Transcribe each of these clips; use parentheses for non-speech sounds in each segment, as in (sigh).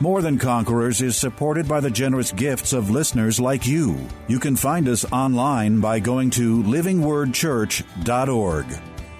More Than Conquerors is supported by the generous gifts of listeners like you. You can find us online by going to livingwordchurch.org.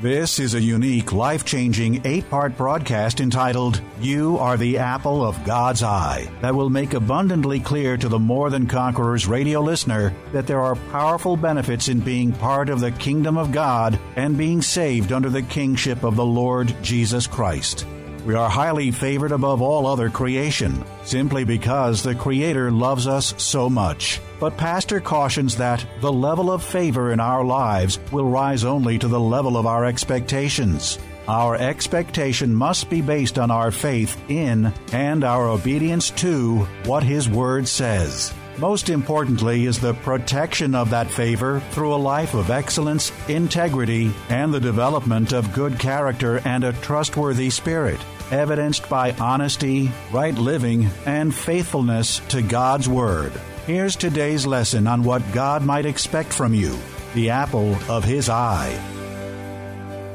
This is a unique, life changing eight part broadcast entitled, You Are the Apple of God's Eye, that will make abundantly clear to the More Than Conquerors radio listener that there are powerful benefits in being part of the kingdom of God and being saved under the kingship of the Lord Jesus Christ. We are highly favored above all other creation, simply because the Creator loves us so much. But Pastor cautions that the level of favor in our lives will rise only to the level of our expectations. Our expectation must be based on our faith in and our obedience to what His Word says. Most importantly is the protection of that favor through a life of excellence, integrity, and the development of good character and a trustworthy spirit evidenced by honesty, right living, and faithfulness to God's Word. Here's today's lesson on what God might expect from you the apple of His eye.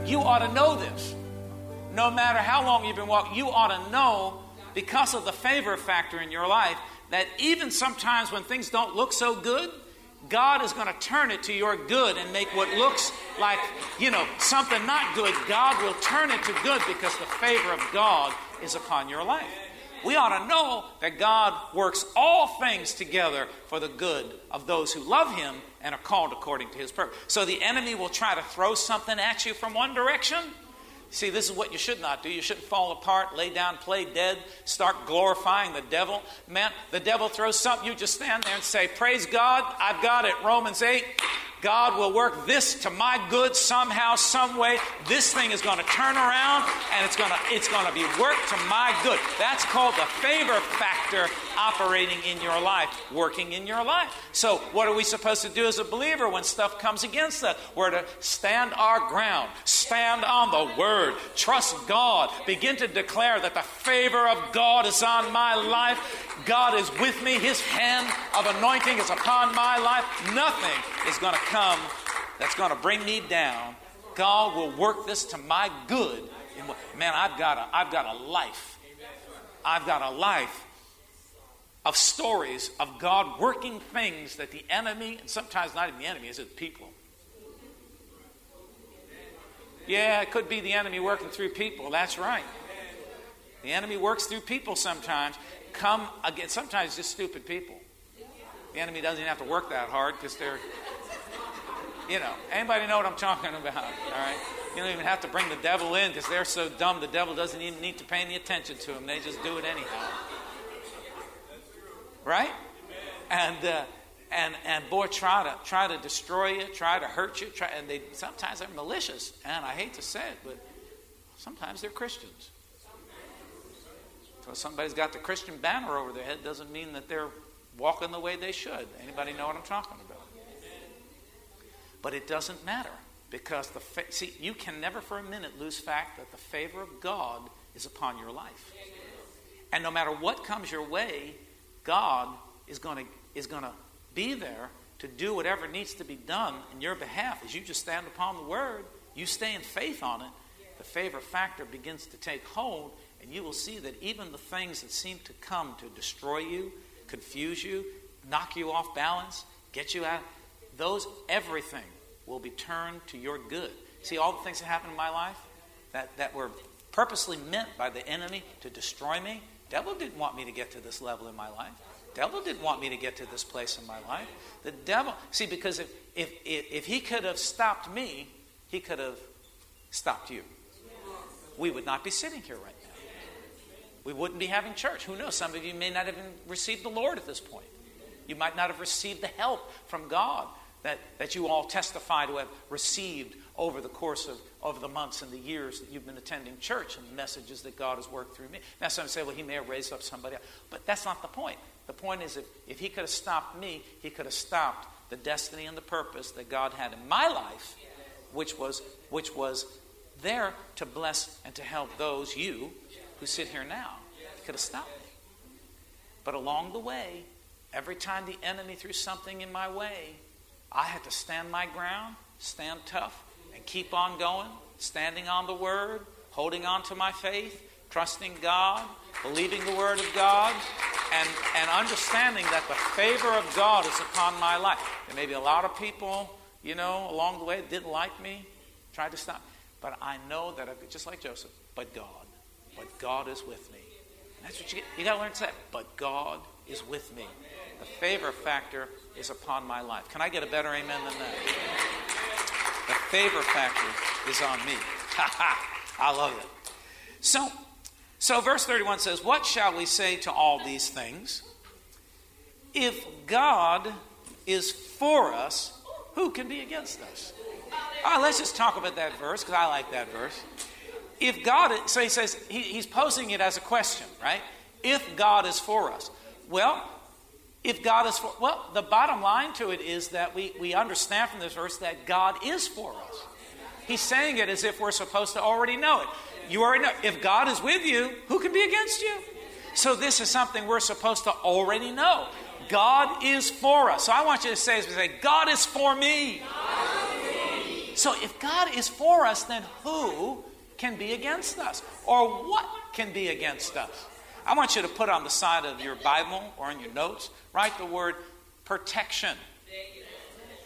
You ought to know this. No matter how long you've been walking, you ought to know because of the favor factor in your life that even sometimes when things don't look so good, God is going to turn it to your good and make what looks like, you know, something not good, God will turn it to good because the favor of God is upon your life. We ought to know that God works all things together for the good of those who love Him and are called according to His purpose. So the enemy will try to throw something at you from one direction See, this is what you should not do. You shouldn't fall apart, lay down, play dead, start glorifying the devil. Man, the devil throws something, you just stand there and say, Praise God, I've got it. Romans 8. God will work this to my good somehow, some way. This thing is going to turn around and it's going to it's going to be worked to my good. That's called the favor factor operating in your life, working in your life. So, what are we supposed to do as a believer when stuff comes against us? We're to stand our ground, stand on the word, trust God, begin to declare that the favor of God is on my life. God is with me, His hand of anointing is upon my life. Nothing is going to come that's going to bring me down. God will work this to my good. Man, I've got a, I've got a life. I've got a life of stories of God working things that the enemy, and sometimes not even the enemy, is it people? Yeah, it could be the enemy working through people. That's right. The enemy works through people sometimes. Come again, sometimes just stupid people. The enemy doesn't even have to work that hard because they're, you know, anybody know what I'm talking about? All right. You don't even have to bring the devil in because they're so dumb the devil doesn't even need to pay any attention to them. They just do it anyhow right? And uh, and and boy, try to try to destroy you, try to hurt you, try, and they sometimes they're malicious. And I hate to say it, but sometimes they're Christians. So somebody's got the Christian banner over their head doesn't mean that they're walking the way they should. Anybody know what I'm talking about? But it doesn't matter because the fa- see you can never for a minute lose fact that the favor of God is upon your life. And no matter what comes your way, God is going to is going to be there to do whatever needs to be done in your behalf as you just stand upon the word, you stay in faith on it, the favor factor begins to take hold, and you will see that even the things that seem to come to destroy you, confuse you, knock you off balance, get you out, those everything will be turned to your good. See all the things that happened in my life that, that were purposely meant by the enemy to destroy me, Devil didn't want me to get to this level in my life. Devil didn't want me to get to this place in my life. The devil, see, because if, if, if, if he could have stopped me, he could have stopped you. We would not be sitting here right now. We wouldn't be having church. Who knows? Some of you may not even received the Lord at this point. You might not have received the help from God that, that you all testify to have received over the course of, of the months and the years that you've been attending church and the messages that God has worked through me. Now, some say, well, he may have raised up somebody else. But that's not the point. The point is, if, if he could have stopped me, he could have stopped the destiny and the purpose that God had in my life, which was, which was there to bless and to help those, you, who sit here now. He could have stopped me. But along the way, every time the enemy threw something in my way, I had to stand my ground, stand tough, and keep on going, standing on the word, holding on to my faith, trusting God, believing the word of God, and, and understanding that the favor of God is upon my life. There may be a lot of people, you know, along the way didn't like me, tried to stop. But I know that, I, just like Joseph, but God, but God is with me. That's what you get. You got to learn to say, but God is with me. The favor factor is upon my life. Can I get a better amen than that? The favor factor is on me. (laughs) Ha ha! I love it. So, so verse 31 says, What shall we say to all these things? If God is for us, who can be against us? All right, let's just talk about that verse because I like that verse. If God, so he says, he, he's posing it as a question, right? If God is for us. Well, if God is for, well, the bottom line to it is that we, we understand from this verse that God is for us. He's saying it as if we're supposed to already know it. You already know. If God is with you, who can be against you? So this is something we're supposed to already know. God is for us. So I want you to say, say God is for me. So if God is for us, then who can be against us? Or what can be against us? I want you to put on the side of your Bible or in your notes, write the word protection.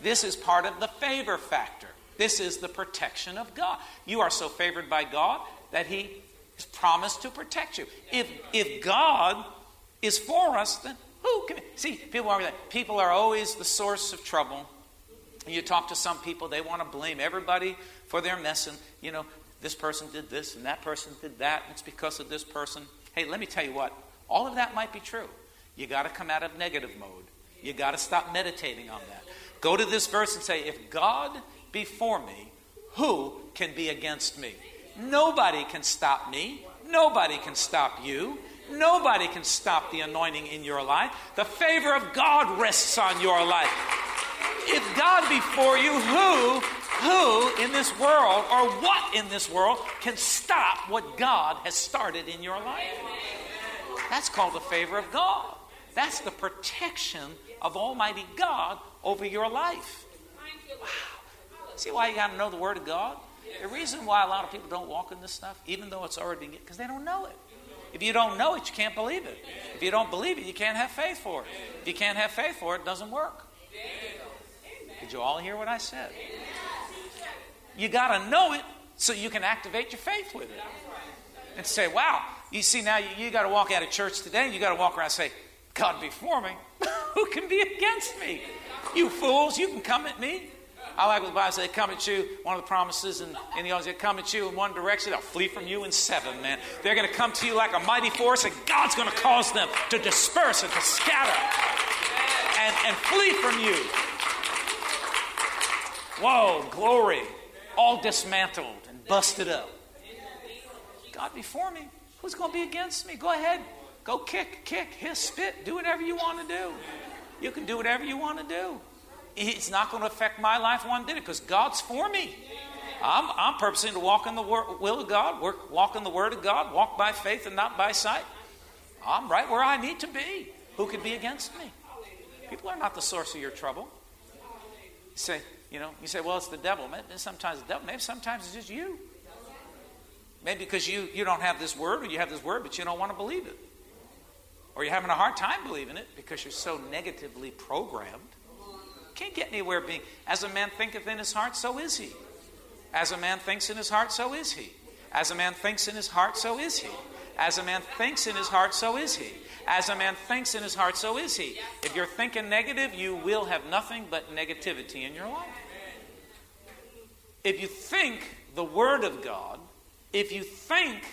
This is part of the favor factor. This is the protection of God. You are so favored by God that He has promised to protect you. If, if God is for us, then who can. See, people are people are always the source of trouble. You talk to some people, they want to blame everybody for their mess, and you know, this person did this and that person did that, and it's because of this person. Hey, let me tell you what, all of that might be true. You got to come out of negative mode. You got to stop meditating on that. Go to this verse and say, if God be for me, who can be against me? Nobody can stop me. Nobody can stop you. Nobody can stop the anointing in your life. The favor of God rests on your life. If God be for you, who, who in this world or what in this world can stop what God has started in your life? That's called the favor of God. That's the protection of Almighty God over your life. Wow. See why you got to know the Word of God? The reason why a lot of people don't walk in this stuff, even though it's already been, because they don't know it. If you don't know it, you can't believe it. If you don't believe it, you can't have faith for it. If you can't have faith for it, it doesn't work. Did you all hear what I said? You got to know it so you can activate your faith with it. And say, wow, you see now you, you got to walk out of church today and you got to walk around and say, God before me. (laughs) Who can be against me? You fools, you can come at me. I like what the Bible says, they come at you, one of the promises in, in the others, they come at you in one direction, they'll flee from you in seven, man. They're going to come to you like a mighty force, and God's going to cause them to disperse and to scatter and, and flee from you. Whoa, glory. All dismantled and busted up. God before me. Who's going to be against me? Go ahead. Go kick, kick, hiss, spit. Do whatever you want to do. You can do whatever you want to do. It's not going to affect my life one bit because God's for me. I'm, I'm purposing to walk in the wor- will of God, work, walk in the Word of God, walk by faith and not by sight. I'm right where I need to be. Who could be against me? People are not the source of your trouble. Say, you know, you say, well, it's the devil. Maybe sometimes the devil. Maybe sometimes it's just you. Maybe because you, you don't have this word or you have this word, but you don't want to believe it. Or you're having a hard time believing it because you're so negatively programmed. Can't get anywhere being, as a man thinketh in his heart, so is he. As a man thinks in his heart, so is he. As a man thinks in his heart, so is he. As a man thinks in his heart, so is he. As a man thinks in his heart, so is he. If you're thinking negative, you will have nothing but negativity in your life. If you think the Word of God, if you think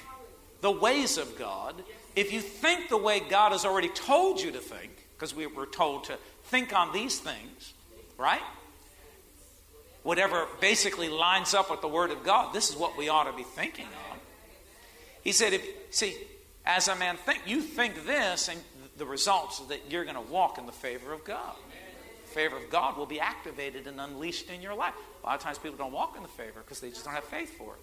the ways of God, if you think the way God has already told you to think, because we were told to think on these things, right? whatever basically lines up with the Word of God. This is what we ought to be thinking on. He said, if, see, as a man think, you think this, and the results that you're going to walk in the favor of God. The favor of God will be activated and unleashed in your life. A lot of times people don't walk in the favor because they just don't have faith for it.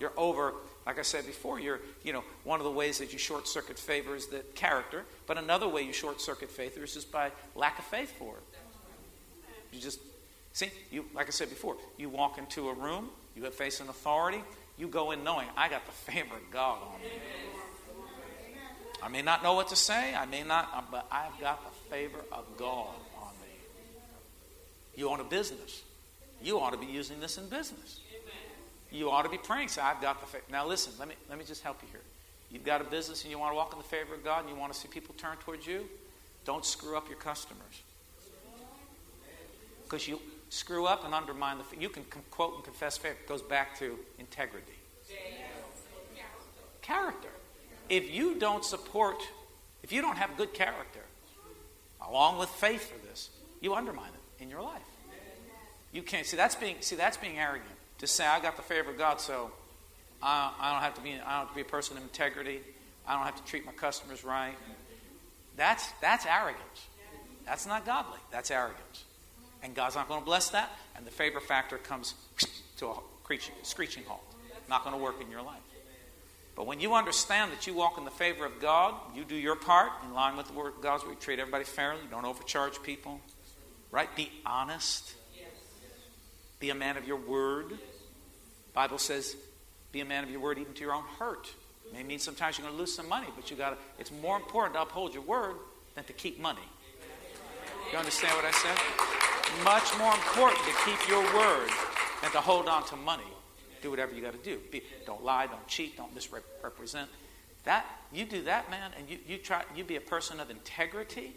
You're over, like I said before, you're, you know, one of the ways that you short circuit favor is the character, but another way you short circuit favor is just by lack of faith for it. You just, see, you, like I said before, you walk into a room, you have face and authority, you go in knowing, I got the favor of God on me. I may not know what to say, I may not, uh, but I've got the favor of God on me. You own a business. You ought to be using this in business. You ought to be praying. I've got the favor. Now listen, let me let me just help you here. You've got a business and you want to walk in the favor of God and you want to see people turn towards you. Don't screw up your customers. Because you screw up and undermine the faith. you can quote and confess faith. It goes back to integrity. Character. If you don't support, if you don't have good character, along with faith for this, you undermine it in your life. You can't see that's being see that's being arrogant to say I got the favor of God, so I, I don't have to be I don't have to be a person of integrity. I don't have to treat my customers right. That's that's arrogance. That's not godly. That's arrogance. And God's not going to bless that, and the favor factor comes to a screeching, halt. Not going to work in your life. But when you understand that you walk in the favor of God, you do your part in line with the word of you treat everybody fairly, don't overcharge people, right? Be honest. Be a man of your word. Bible says, be a man of your word even to your own hurt. It may mean sometimes you're going to lose some money, but you got to. It's more important to uphold your word than to keep money. You understand what I said? Much more important to keep your word than to hold on to money do whatever you got to do. Be, don't lie, don't cheat, don't misrepresent. That you do that, man, and you, you try you be a person of integrity.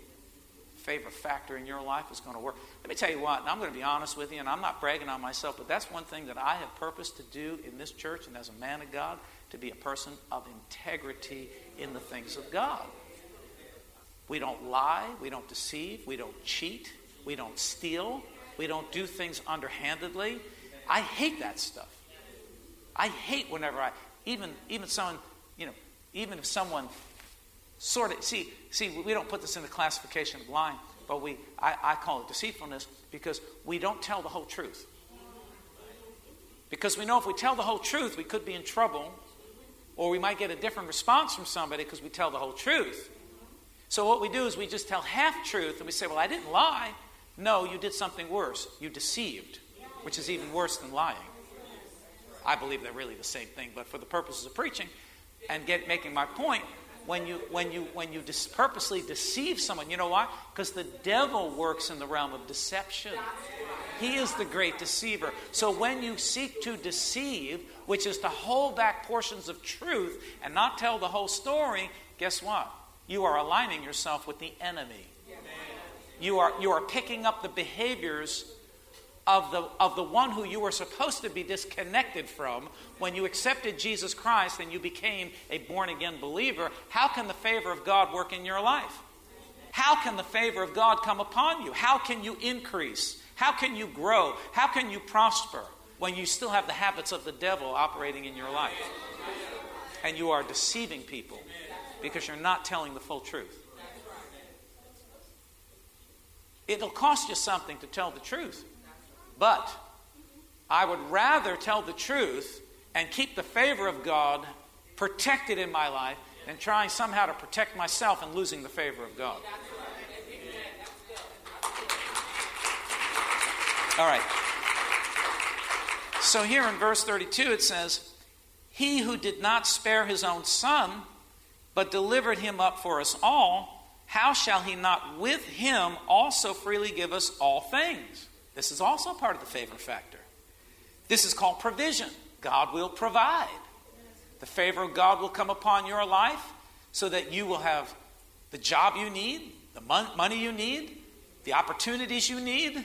Favor factor in your life is going to work. Let me tell you what, and I'm going to be honest with you, and I'm not bragging on myself, but that's one thing that I have purpose to do in this church and as a man of God, to be a person of integrity in the things of God. We don't lie, we don't deceive, we don't cheat, we don't steal, we don't do things underhandedly. I hate that stuff. I hate whenever I even even someone you know even if someone sort of see see we don't put this in the classification of lying, but we I, I call it deceitfulness because we don't tell the whole truth. Because we know if we tell the whole truth, we could be in trouble, or we might get a different response from somebody because we tell the whole truth. So what we do is we just tell half truth and we say, Well, I didn't lie. No, you did something worse. You deceived, which is even worse than lying. I believe they're really the same thing, but for the purposes of preaching and get making my point, when you when you when you dis- purposely deceive someone, you know why? Because the devil works in the realm of deception. He is the great deceiver. So when you seek to deceive, which is to hold back portions of truth and not tell the whole story, guess what? You are aligning yourself with the enemy. You are you are picking up the behaviors of the, of the one who you were supposed to be disconnected from when you accepted Jesus Christ and you became a born again believer, how can the favor of God work in your life? How can the favor of God come upon you? How can you increase? How can you grow? How can you prosper when you still have the habits of the devil operating in your life? And you are deceiving people because you're not telling the full truth. It'll cost you something to tell the truth. But I would rather tell the truth and keep the favor of God protected in my life than trying somehow to protect myself and losing the favor of God. All right. So here in verse 32 it says, He who did not spare his own son, but delivered him up for us all, how shall he not with him also freely give us all things? This is also part of the favor factor. This is called provision. God will provide. The favor of God will come upon your life so that you will have the job you need, the money you need, the opportunities you need.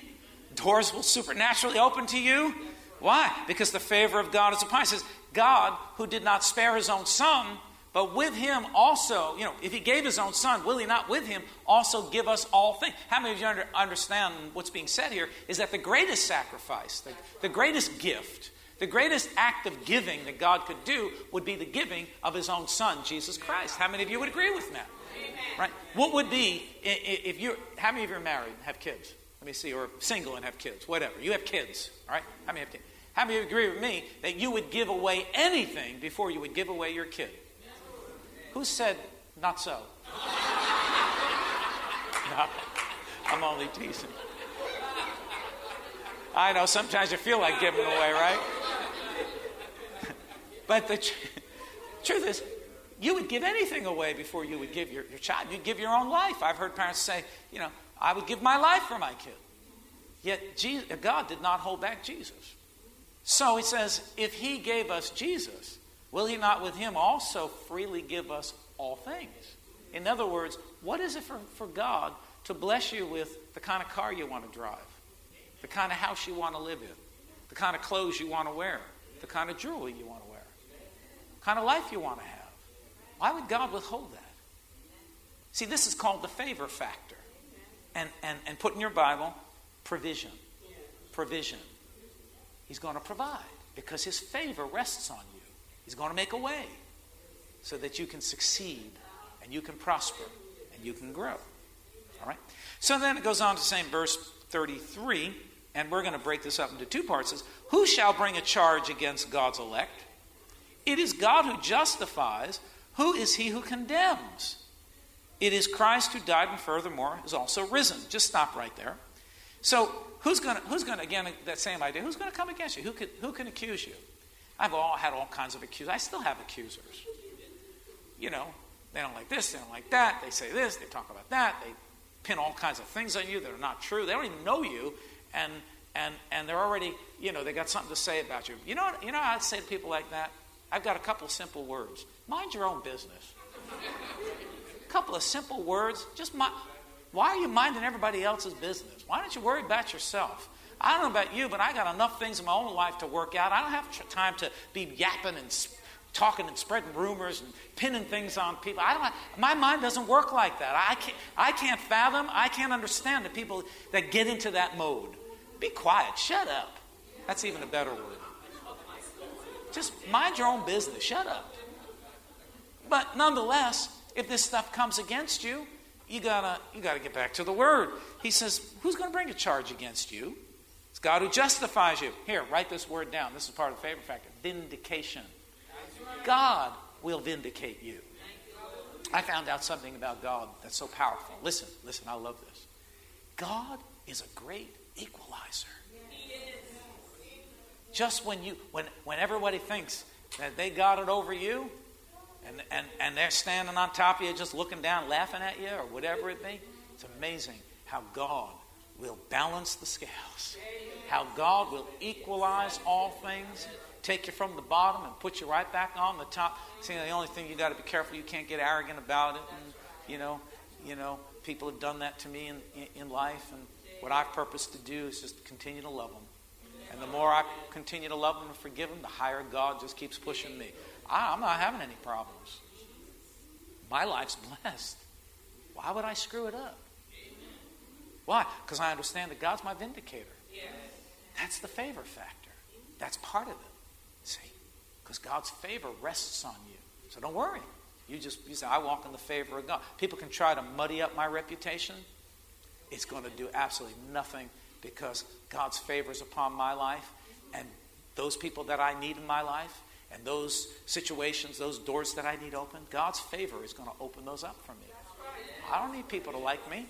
Doors will supernaturally open to you. Why? Because the favor of God is upon you. It says, God, who did not spare his own son, But with him also, you know, if he gave his own son, will he not with him also give us all things? How many of you under, understand what's being said here is that the greatest sacrifice, the, the greatest gift, the greatest act of giving that God could do would be the giving of his own son, Jesus Christ. How many of you would agree with that? Right? What would be if you how many of you are married and have kids? Let me see, or single and have kids, whatever. You have kids, all right? How many have kids? How many of you agree with me that you would give away anything before you would give away your kid? Who said not so? (laughs) no, I'm only teasing. I know sometimes you feel like giving away, right? (laughs) but the tr- truth is, you would give anything away before you would give your, your child. You'd give your own life. I've heard parents say, you know, I would give my life for my kid. Yet Jesus, God did not hold back Jesus. So he says, if he gave us Jesus, will he not with him also freely give us all things? In other words, what is it for, for God to bless you with the kind of car you want to drive, the kind of house you want to live in, the kind of clothes you want to wear, the kind of jewelry you want to wear, the kind of life you want to have? Why would God withhold that? See, this is called the favor factor. And, and, and put in your Bible, provision. Provision. He's going to provide because his favor rests on you. He's going to make a way so that you can succeed and you can prosper and you can grow. All right? So then it goes on to say in verse 33, and we're going to break this up into two parts. Says, Who shall bring a charge against God's elect? It is God who justifies. Who is he who condemns? It is Christ who died and furthermore is also risen. Just stop right there. So who's going to, who's going to, again, that same idea, who's going to come against you? Who can, who can accuse you? I've all had all kinds of accusers. I still have accusers. You know, they don't like this, they don't like that, they say this, they talk about that, they pin all kinds of things on you that are not true. They don't even know you, and and and they're already, you know, they got something to say about you. You know what, you know I'd say to people like that? I've got a couple of simple words. Mind your own business. a couple of simple words. Just mind, why are you minding everybody else's business? Why don't you worry about yourself? I don't know about you, but I got enough things in my own life to work out. I don't have time to be yapping and talking and spreading rumors and pinning things on people. I don't. My mind doesn't work like that. I can't. I can't fathom. I can't understand the people that get into that mode. Be quiet. Shut up. That's even a better word. Just mind your own business. Shut up. But nonetheless, if this stuff comes against you, you gotta you gotta get back to the word. He says, Who's gonna bring a charge against you? God who justifies you. Here, write this word down. This is part of the favor factor. Vindication. God will vindicate you. I found out something about God that's so powerful. Listen, listen, I love this. God is a great equalizer. Just when you when when everybody thinks that they got it over you, and, and, and they're standing on top of you, just looking down, laughing at you, or whatever it be. It's amazing how God will balance the scales, how God will equalize all things, take you from the bottom and put you right back on the top. See, the only thing you got to be careful, you can't get arrogant about it. And, you know, you know, people have done that to me in, in, in life, and what I've purposed to do is just continue to love them. And the more I continue to love them and forgive them, the higher God just keeps pushing me. I'm not having any problems. My life's blessed. Why would I screw it up? Why? Because I understand that God's my vindicator. Yes. That's the favor factor. That's part of it. See? Because God's favor rests on you. So don't worry. You just you say, I walk in the favor of God. People can try to muddy up my reputation. It's going to do absolutely nothing because God's favor is upon my life. And those people that I need in my life, and those situations, those doors that I need open, God's favor is going to open those up for me. I don't need people to like me.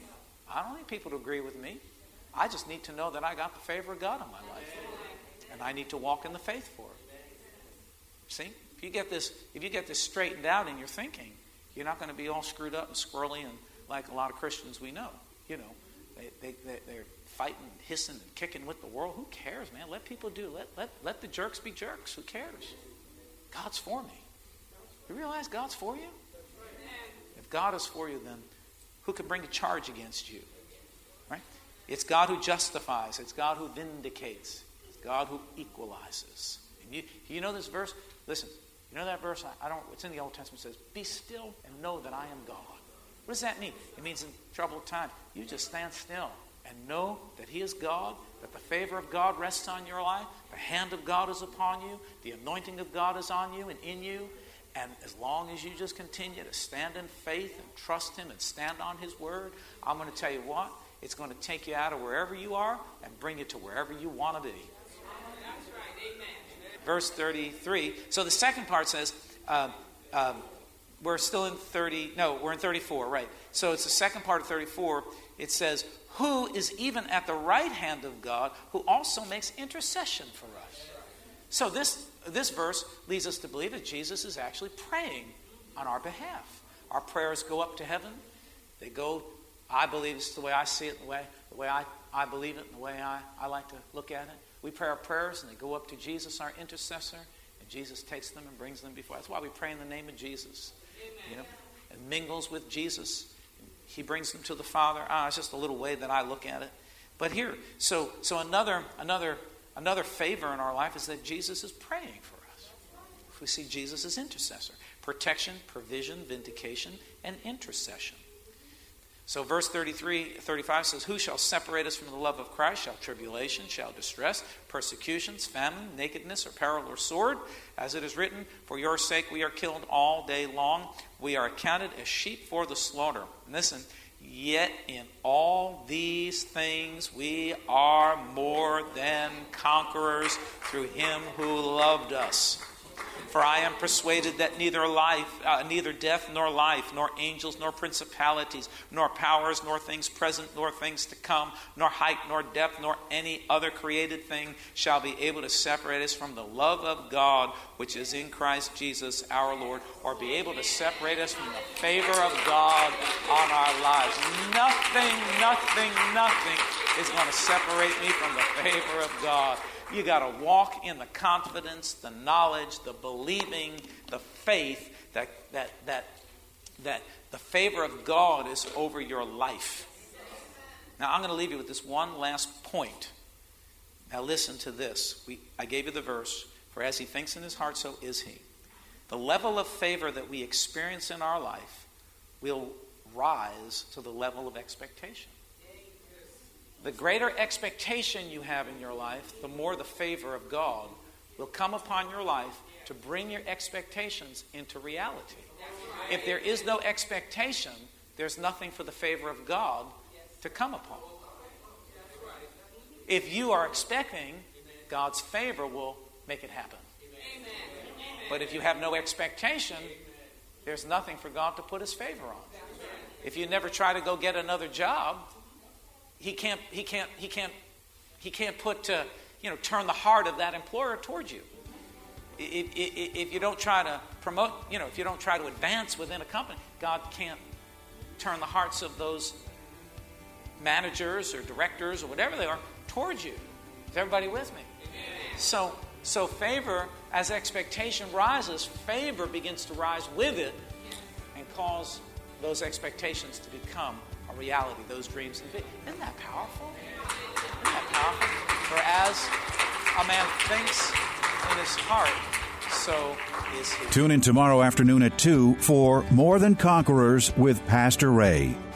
I don't need people to agree with me. I just need to know that I got the favor of God in my life. And I need to walk in the faith for it. See? If you get this, if you get this straightened out in your thinking, you're not going to be all screwed up and squirrely and like a lot of Christians we know. You know, they, they, they, they're fighting, hissing, and kicking with the world. Who cares, man? Let people do. Let, let, let the jerks be jerks. Who cares? God's for me. You realize God's for you? If God is for you, then who can bring a charge against you? Right? It's God who justifies, it's God who vindicates, it's God who equalizes. You, you know this verse? Listen, You know that verse? I, I don't. It's in the Old Testament. Says, "Be still and know that I am God." What does that mean? It means in troubled times, you just stand still and know that He is God, that the favor of God rests on your life, the hand of God is upon you, the anointing of God is on you and in you. And as long as you just continue to stand in faith and trust Him and stand on His word, I'm going to tell you what, it's going to take you out of wherever you are and bring you to wherever you want to be. Verse 33. So the second part says, uh, um, we're still in 30, no, we're in 34, right. So it's the second part of 34. It says, Who is even at the right hand of God, who also makes intercession for us. So this, this verse leads us to believe that Jesus is actually praying on our behalf. Our prayers go up to heaven. They go, I believe it's the way I see it, the way, the way I, I believe it, and the way I, I like to look at it. We pray our prayers, and they go up to Jesus, our intercessor, and Jesus takes them and brings them before. That's why we pray in the name of Jesus you know, and mingles with Jesus. He brings them to the Father. Ah, it's just a little way that I look at it. But here, so so another another another favor in our life is that Jesus is praying for us. We see Jesus as intercessor, protection, provision, vindication, and intercession. So, verse 33, 35 says, Who shall separate us from the love of Christ? Shall tribulation, shall distress, persecutions, famine, nakedness, or peril, or sword? As it is written, For your sake we are killed all day long. We are accounted as sheep for the slaughter. And listen, yet in all these things we are more than conquerors through him who loved us. For I am persuaded that neither life, uh, neither death nor life, nor angels nor principalities, nor powers, nor things present, nor things to come, nor height, nor depth, nor any other created thing shall be able to separate us from the love of God which is in Christ Jesus our Lord, or be able to separate us from the favor of God on our lives. Nothing, nothing, nothing is going to separate me from the favor of God. You got to walk in the confidence, the knowledge, the believing, the faith that, that, that, that the favor of God is over your life. Now, I'm going to leave you with this one last point. Now, listen to this. We, I gave you the verse For as he thinks in his heart, so is he. The level of favor that we experience in our life will rise to the level of expectation. The greater expectation you have in your life, the more the favor of God will come upon your life to bring your expectations into reality. If there is no expectation, there's nothing for the favor of God to come upon. If you are expecting, God's favor will make it happen. But if you have no expectation, there's nothing for God to put his favor on. If you never try to go get another job, he can't, he can't, he can't, he can't put, uh, you know, turn the heart of that employer towards you. If, if, if you don't try to promote, you know, if you don't try to advance within a company, God can't turn the hearts of those managers or directors or whatever they are towards you. Is everybody with me? So, so favor, as expectation rises, favor begins to rise with it and cause those expectations to become reality, those dreams. Isn't that powerful? Isn't that powerful? For as a man thinks in his heart, so is he. Tune in tomorrow afternoon at 2 for More Than Conquerors with Pastor Ray.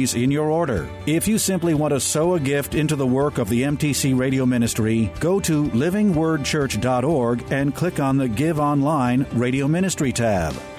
in your order. If you simply want to sow a gift into the work of the MTC Radio Ministry, go to livingwordchurch.org and click on the Give Online Radio Ministry tab.